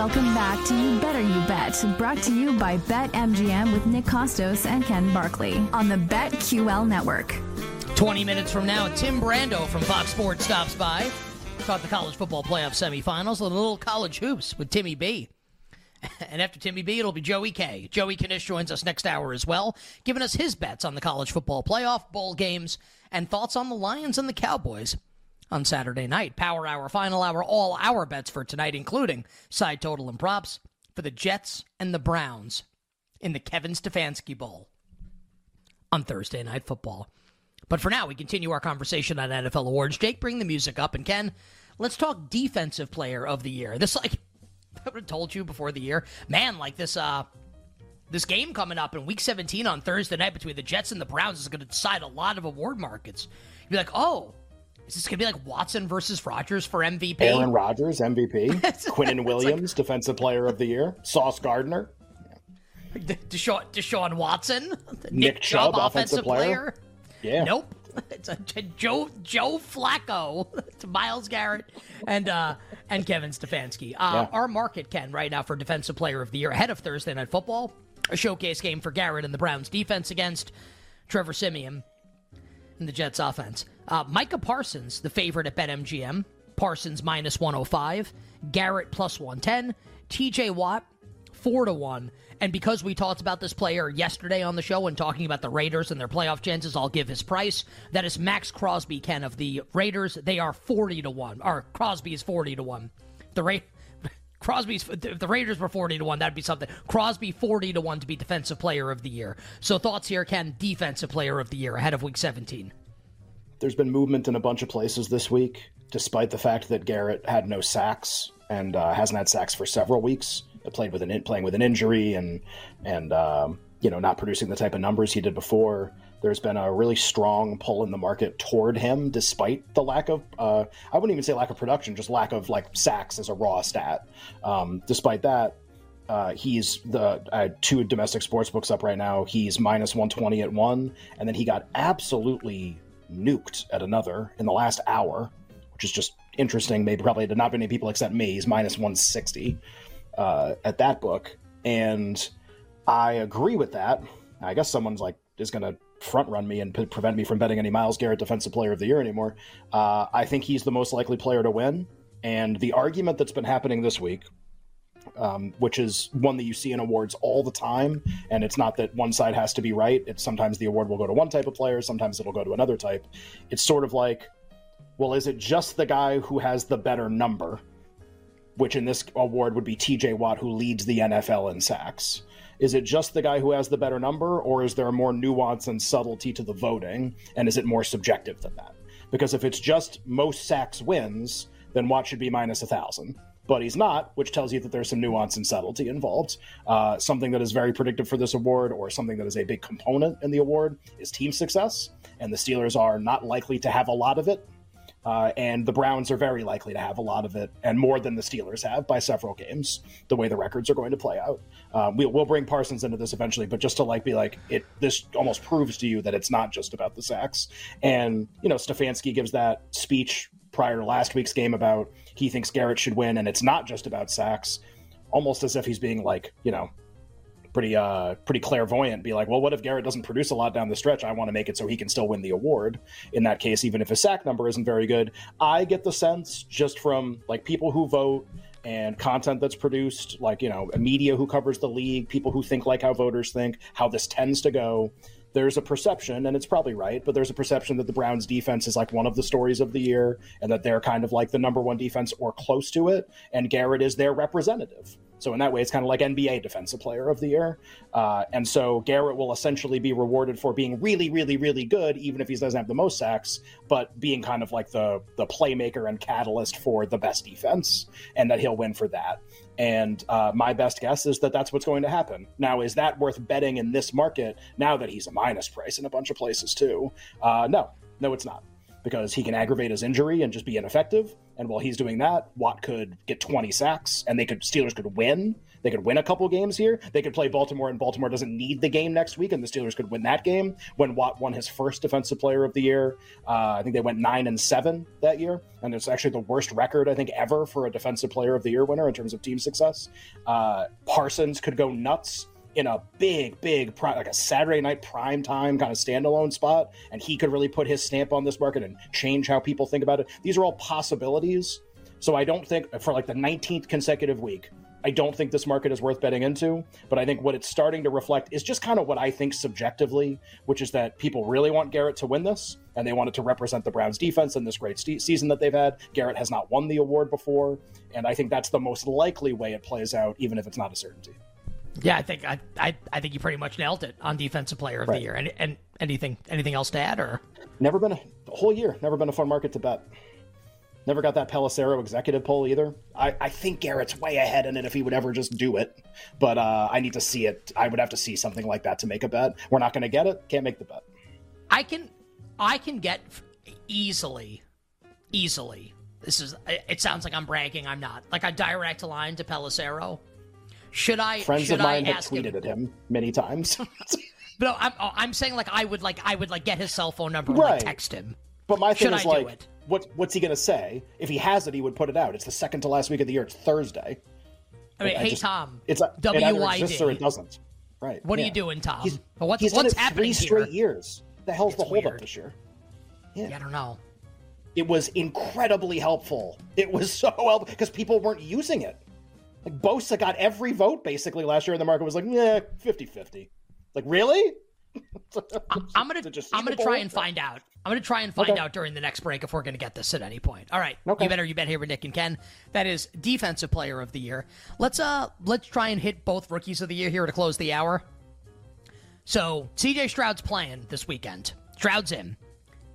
Welcome back to You Better You Bet, brought to you by BetMGM with Nick Kostos and Ken Barkley on the BetQL network. 20 minutes from now, Tim Brando from Fox Sports stops by. Talk the college football playoff semifinals, a little college hoops with Timmy B. And after Timmy B, it'll be Joey K. Joey Knish joins us next hour as well, giving us his bets on the college football playoff, bowl games, and thoughts on the Lions and the Cowboys on Saturday night. Power hour, final hour, all our bets for tonight, including side total and props for the Jets and the Browns in the Kevin Stefanski Bowl on Thursday Night Football. But for now, we continue our conversation on NFL awards. Jake, bring the music up, and Ken, let's talk Defensive Player of the Year. This like I would have told you before the year, man. Like this, uh, this game coming up in Week 17 on Thursday night between the Jets and the Browns is going to decide a lot of award markets. You'd be like, oh, is this going to be like Watson versus Rodgers for MVP? Aaron Rodgers, MVP. Quinnen Williams, like, Defensive Player of the Year. Sauce Gardner. Deshaun, Deshaun Watson. Nick, Nick Chubb, Chubb, Offensive player. player. Yeah. Nope. It's a, a Joe Joe Flacco, to Myles Garrett, and uh, and Kevin Stefanski. Uh, yeah. Our market, Ken, right now for Defensive Player of the Year ahead of Thursday Night Football, a showcase game for Garrett and the Browns defense against Trevor Siemian and the Jets offense. Uh, Micah Parsons, the favorite at BetMGM. Parsons minus 105. Garrett plus 110. TJ Watt, 4 to 1. And because we talked about this player yesterday on the show and talking about the Raiders and their playoff chances, I'll give his price. That is Maxx Crosby, Ken, of the Raiders. They are 40 to 1. Or Crosby is 40 to 1. The Raiders Crosby's if the Raiders were 40 to 1, that'd be something. Crosby 40 to 1 to be defensive player of the year. So thoughts here, Ken, defensive player of the year ahead of week 17. There's been movement in a bunch of places this week, despite the fact that Garrett had no sacks and uh, hasn't had sacks for several weeks played with an playing with an injury and and um, you know not producing the type of numbers he did before. There's been a really strong pull in the market toward him, despite the lack of uh, I wouldn't even say lack of production, just lack of like sacks as a raw stat. Um, despite that, uh, he's the uh, two domestic sports books up right now. He's minus 120 at one, and then he got absolutely nuked at another in the last hour, which is just interesting. Maybe probably to not many people except me. He's minus 160 uh, at that book, and I agree with that. I guess someone's like is going to front run me and p- prevent me from betting any Myles Garrett Defensive Player of the Year anymore. Uh, I think he's the most likely player to win, and the argument that's been happening this week. Um, which is one that you see in awards all the time. And it's not that one side has to be right. It's sometimes the award will go to one type of player, sometimes it'll go to another type. It's sort of like, well, is it just the guy who has the better number? which in this award would be TJ Watt, who leads the NFL in sacks. Is it just the guy who has the better number, or is there more nuance and subtlety to the voting? And is it more subjective than that? Because if it's just most sacks wins, then Watt should be minus a thousand. But he's not, which tells you that there's some nuance and subtlety involved. Uh, something that is very predictive for this award, or something that is a big component in the award, is team success. And the Steelers are not likely to have a lot of it uh, and the Browns are very likely to have a lot of it, and more than the Steelers have by several games. The way the records are going to play out, uh, we, will bring Parsons into this eventually, but just to like be like it, this almost proves to you that it's not just about the sacks. And you know, Stefanski gives that speech prior to last week's game about he thinks Garrett should win, and it's not just about sacks, almost as if he's being like, you know, pretty uh pretty clairvoyant be like well what if garrett doesn't produce a lot down the stretch? I want to make it so he can still win the award. In that case even if his sack number isn't very good i get the sense just from like people who vote and content that's produced like you know media who covers the league people who think like how voters think how this tends to go there's a perception, and it's probably right, but there's a perception that the Browns defense is like one of the stories of the year and that they're kind of like the number one defense or close to it. And Garrett is their representative. So in that way, it's kind of like NBA Defensive Player of the Year. Uh, and so Garrett will essentially be rewarded for being really, really, really good, even if he doesn't have the most sacks, but being kind of like the the playmaker and catalyst for the best defense, and that he'll win for that. And uh, my best guess is that that's what's going to happen. Now, is that worth betting in this market now that he's a minus price in a bunch of places too? Uh, no, no, it's not because he can aggravate his injury and just be ineffective. And while he's doing that, Watt could get 20 sacks, and they could Steelers could win. They could win a couple games here. They could play Baltimore, and Baltimore doesn't need the game next week, and the Steelers could win that game. When Watt won his first Defensive Player of the Year, uh, I think they went nine and seven that year, and it's actually the worst record I think ever for a Defensive Player of the Year winner in terms of team success. Uh, Parsons could go nuts in a big, big, like a Saturday night prime time kind of standalone spot, and he could really put his stamp on this market and change how people think about it. These are all possibilities. So I don't think for like the 19th consecutive week, I don't think this market is worth betting into. But I think what it's starting to reflect is just kind of what I think subjectively, which is that people really want Garrett to win this, and they want it to represent the Browns defense in this great st- season that they've had. Garrett has not won the award before, and I think that's the most likely way it plays out, even if it's not a certainty. Yeah, I think I, I, I think you pretty much nailed it on defensive player of right. the year. And, and anything anything else to add or never been a whole year, never been a fun market to bet. Never got that Pelissero executive poll either. I, I think Garrett's way ahead in it if he would ever just do it. But uh, I need to see it. I would have to see something like that to make a bet. We're not going to get it. Can't make the bet. I can, I can get easily, easily. This is. It sounds like I'm bragging. I'm not. Like a direct line to Pelissero should I? Friends should of mine I have tweeted him? at him many times. no, I'm, oh, I'm saying like I would like I would like get his cell phone number and right. like, text him. But my thing should is I like, what what's he gonna say? If he has it, he would put it out. It's the second to last week of the year. It's Thursday. I mean, I hey just, Tom, it's a, W Y D. It or it doesn't. Right. What yeah. are you doing, Tom? He's, what's he's what's it happening three straight here? years. The hell's it's the holdup this year? Yeah. yeah, I don't know. It was incredibly helpful. It was so helpful because people weren't using it. Like Bosa got every vote basically last year, and the market was like, yeah, 50 50. Like, really? I'm gonna I'm gonna try and find out. I'm gonna try and find okay. out during the next break if we're gonna get this at any point. All right, okay. you better you bet here with Nick and Ken. That is defensive player of the year. Let's uh let's try and hit both rookies of the year here to close the hour. So C.J. Stroud's playing this weekend. Stroud's in.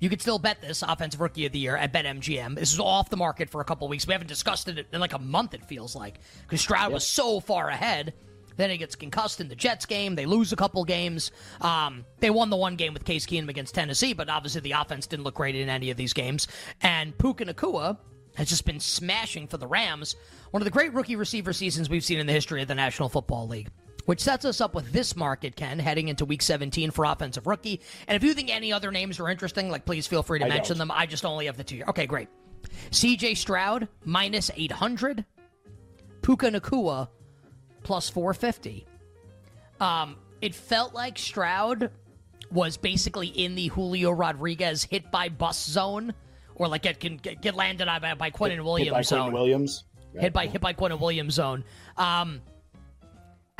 You could still bet this offensive rookie of the year at BetMGM. This is off the market for a couple weeks. We haven't discussed it in like a month. It feels like because Stroud yep. was so far ahead. Then he gets concussed in the Jets game. They lose a couple games. Um, they won the one game with Case Keenum against Tennessee, but obviously the offense didn't look great in any of these games. And Puka Nacua has just been smashing for the Rams. One of the great rookie receiver seasons we've seen in the history of the National Football League which sets us up with this market, Ken, heading into week 17 for offensive rookie. And if you think any other names are interesting, like please feel free to I mention don't. them. I just only have the two. Okay, great. CJ Stroud, minus 800. Puka Nacua, plus 450. Um, it felt like Stroud was basically in the Julio Rodriguez hit by bus zone, or like get get, get landed by, by Quinnen Williams hit by zone. Williams. Hit by hit by Quinnen Williams zone. Um,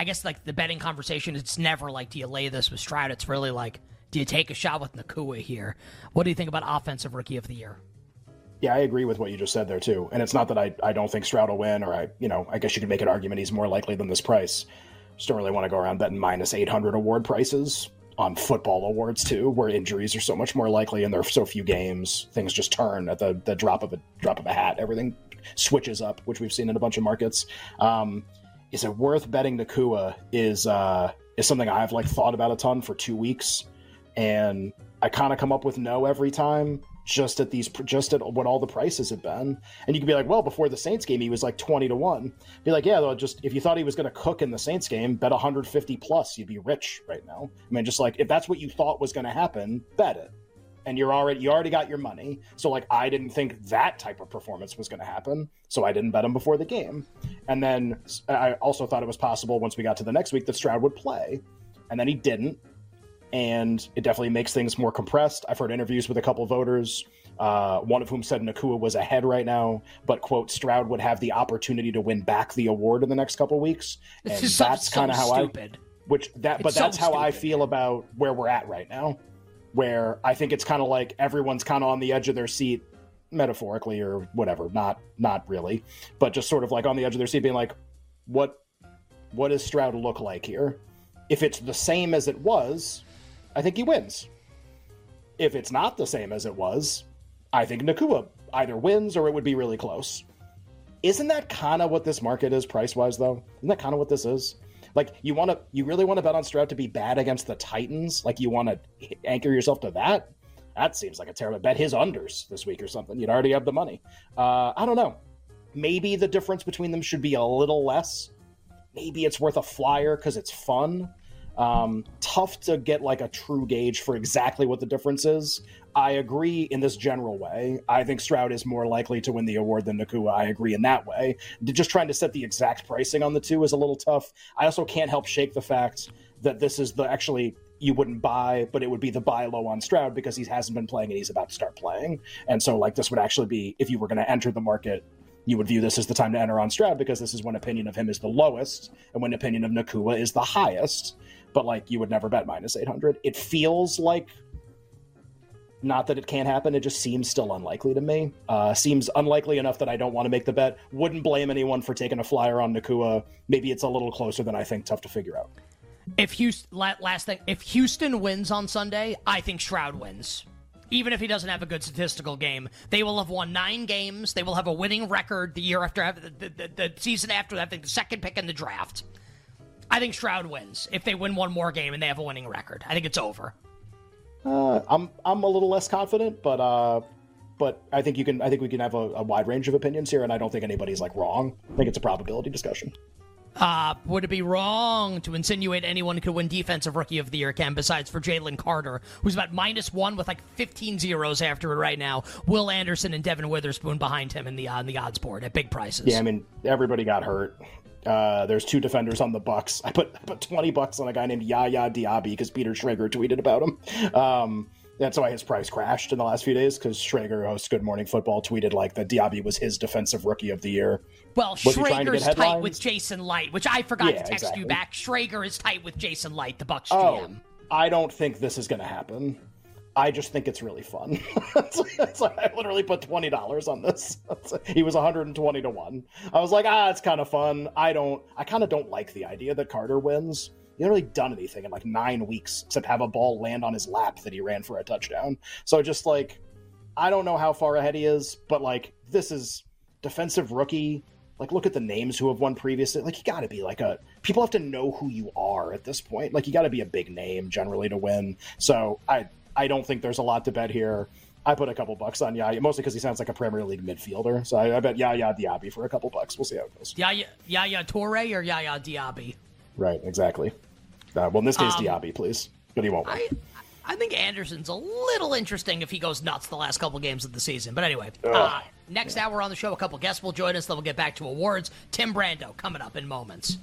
I guess like the betting conversation, it's never like, do you lay this with Stroud? It's really like, do you take a shot with Nacua here? What do you think about offensive rookie of the year? Yeah, I agree with what you just said there too. And it's not that I, I don't think Stroud will win, or I you know I guess you could make an argument he's more likely than this price. Just don't really want to go around betting minus eight hundred award prices on football awards too, where injuries are so much more likely and there are so few games. Things just turn at the, the drop of a drop of a hat. Everything switches up, which we've seen in a bunch of markets. Um, is it worth betting Nacua is uh, is something I've like thought about a ton for two weeks, and I kind of come up with no every time. Just at these, just at what all the prices have been, and you could be like, well, before the Saints game, he was like twenty to one. Be like, yeah, though, just if you thought he was going to cook in the Saints game, bet one hundred fifty plus, you'd be rich right now. I mean, just like if that's what you thought was going to happen, bet it. And you're already you already got your money. So like I didn't think that type of performance was going to happen, so I didn't bet him before the game. And then I also thought it was possible once we got to the next week that Stroud would play, and then he didn't, and it definitely makes things more compressed. I've heard interviews with a couple voters. Uh, one of whom said Nacua was ahead right now, but quote Stroud would have the opportunity to win back the award in the next couple weeks, and that's kind of how stupid. I. Which that, it's but that's so how stupid. I feel about where we're at right now where I think it's kind of like everyone's kind of on the edge of their seat metaphorically or whatever not not really but just sort of like on the edge of their seat being like what what does Stroud look like here? If it's the same as it was I think he wins. If it's not the same as it was I think Nacua either wins or it would be really close. Isn't that kind of what this market is price wise though? Isn't that kind of what this is like you want to, you really want to bet on Stroud to be bad against the Titans? Like you want to anchor yourself to that? That seems like a terrible bet. His unders this week or something. You'd already have the money. Uh, I don't know. Maybe the difference between them should be a little less. Maybe it's worth a flyer because it's fun. Um, tough to get like a true gauge for exactly what the difference is. I agree in this general way. I think Stroud is more likely to win the award than Nacua. I agree in that way. Just trying to set the exact pricing on the two is a little tough. I also can't help shake the fact that this is the actually you wouldn't buy, but it would be the buy low on Stroud because he hasn't been playing and he's about to start playing. And so, like, this would actually be if you were going to enter the market, you would view this as the time to enter on Stroud because this is when opinion of him is the lowest and when opinion of Nacua is the highest but like you would never bet minus 800. It feels like not that it can't happen, it just seems still unlikely to me. Uh, seems unlikely enough that I don't want to make the bet. Wouldn't blame anyone for taking a flyer on Nacua. Maybe it's a little closer than I think. Tough to figure out. If Houston, last thing, if Houston wins on Sunday, I think Stroud wins. Even if he doesn't have a good statistical game, they will have won nine games. They will have a winning record the year after the, the, the, season after having the second pick in the draft. I think Stroud wins if they win one more game and they have a winning record. I think it's over. Uh, I'm I'm a little less confident, but uh, but I think you can. I think we can have a, a, wide range of opinions here, and I don't think anybody's like wrong. I think it's a probability discussion. Uh, would it be wrong to insinuate anyone could win Defensive Rookie of the Year, Ken, besides for Jalen Carter, who's about minus one with like 15 zeros after it right now? Will Anderson and Devon Witherspoon behind him in the on the odds board at big prices. Yeah, I mean everybody got hurt. Uh, there's two defenders on the Bucks. I put I put twenty bucks on a guy named Yaya Diaby because Peter Schrager tweeted about him. Um, that's why his price crashed in the last few days because Schrager, hosts Good Morning Football, tweeted like that Diaby was his defensive rookie of the year. Well, was Schrager's tight with Jason Licht, which I forgot yeah, to text exactly. you back. Schrager is tight with Jason Licht, the Bucks GM. Oh, I don't think this is going to happen. I just think it's really fun. it's like I literally put twenty dollars on this. he was one hundred and twenty to one. I was like, ah, it's kind of fun. I don't. I kind of don't like the idea that Carter wins. He hasn't really done anything in like nine weeks except have a ball land on his lap that he ran for a touchdown. So just like, I don't know how far ahead he is, but like this is defensive rookie. Like, look at the names who have won previously. Like, you got to be like a. People have to know who you are at this point. Like, you got to be a big name generally to win. So I I don't think there's a lot to bet here. I put a couple bucks on Yaya, mostly because he sounds like a Premier League midfielder. So I, I bet Yaya Diaby for a couple bucks. We'll see how it goes. Yaya, Yaya Toure or Yaya Diaby? Right, exactly. Uh, well, in this case, um, Diaby, please. But he won't. I, I think Anderson's a little interesting if he goes nuts the last couple games of the season. But anyway, uh, next yeah. hour on the show, a couple guests will join us. Then we'll get back to awards. Tim Brando coming up in moments.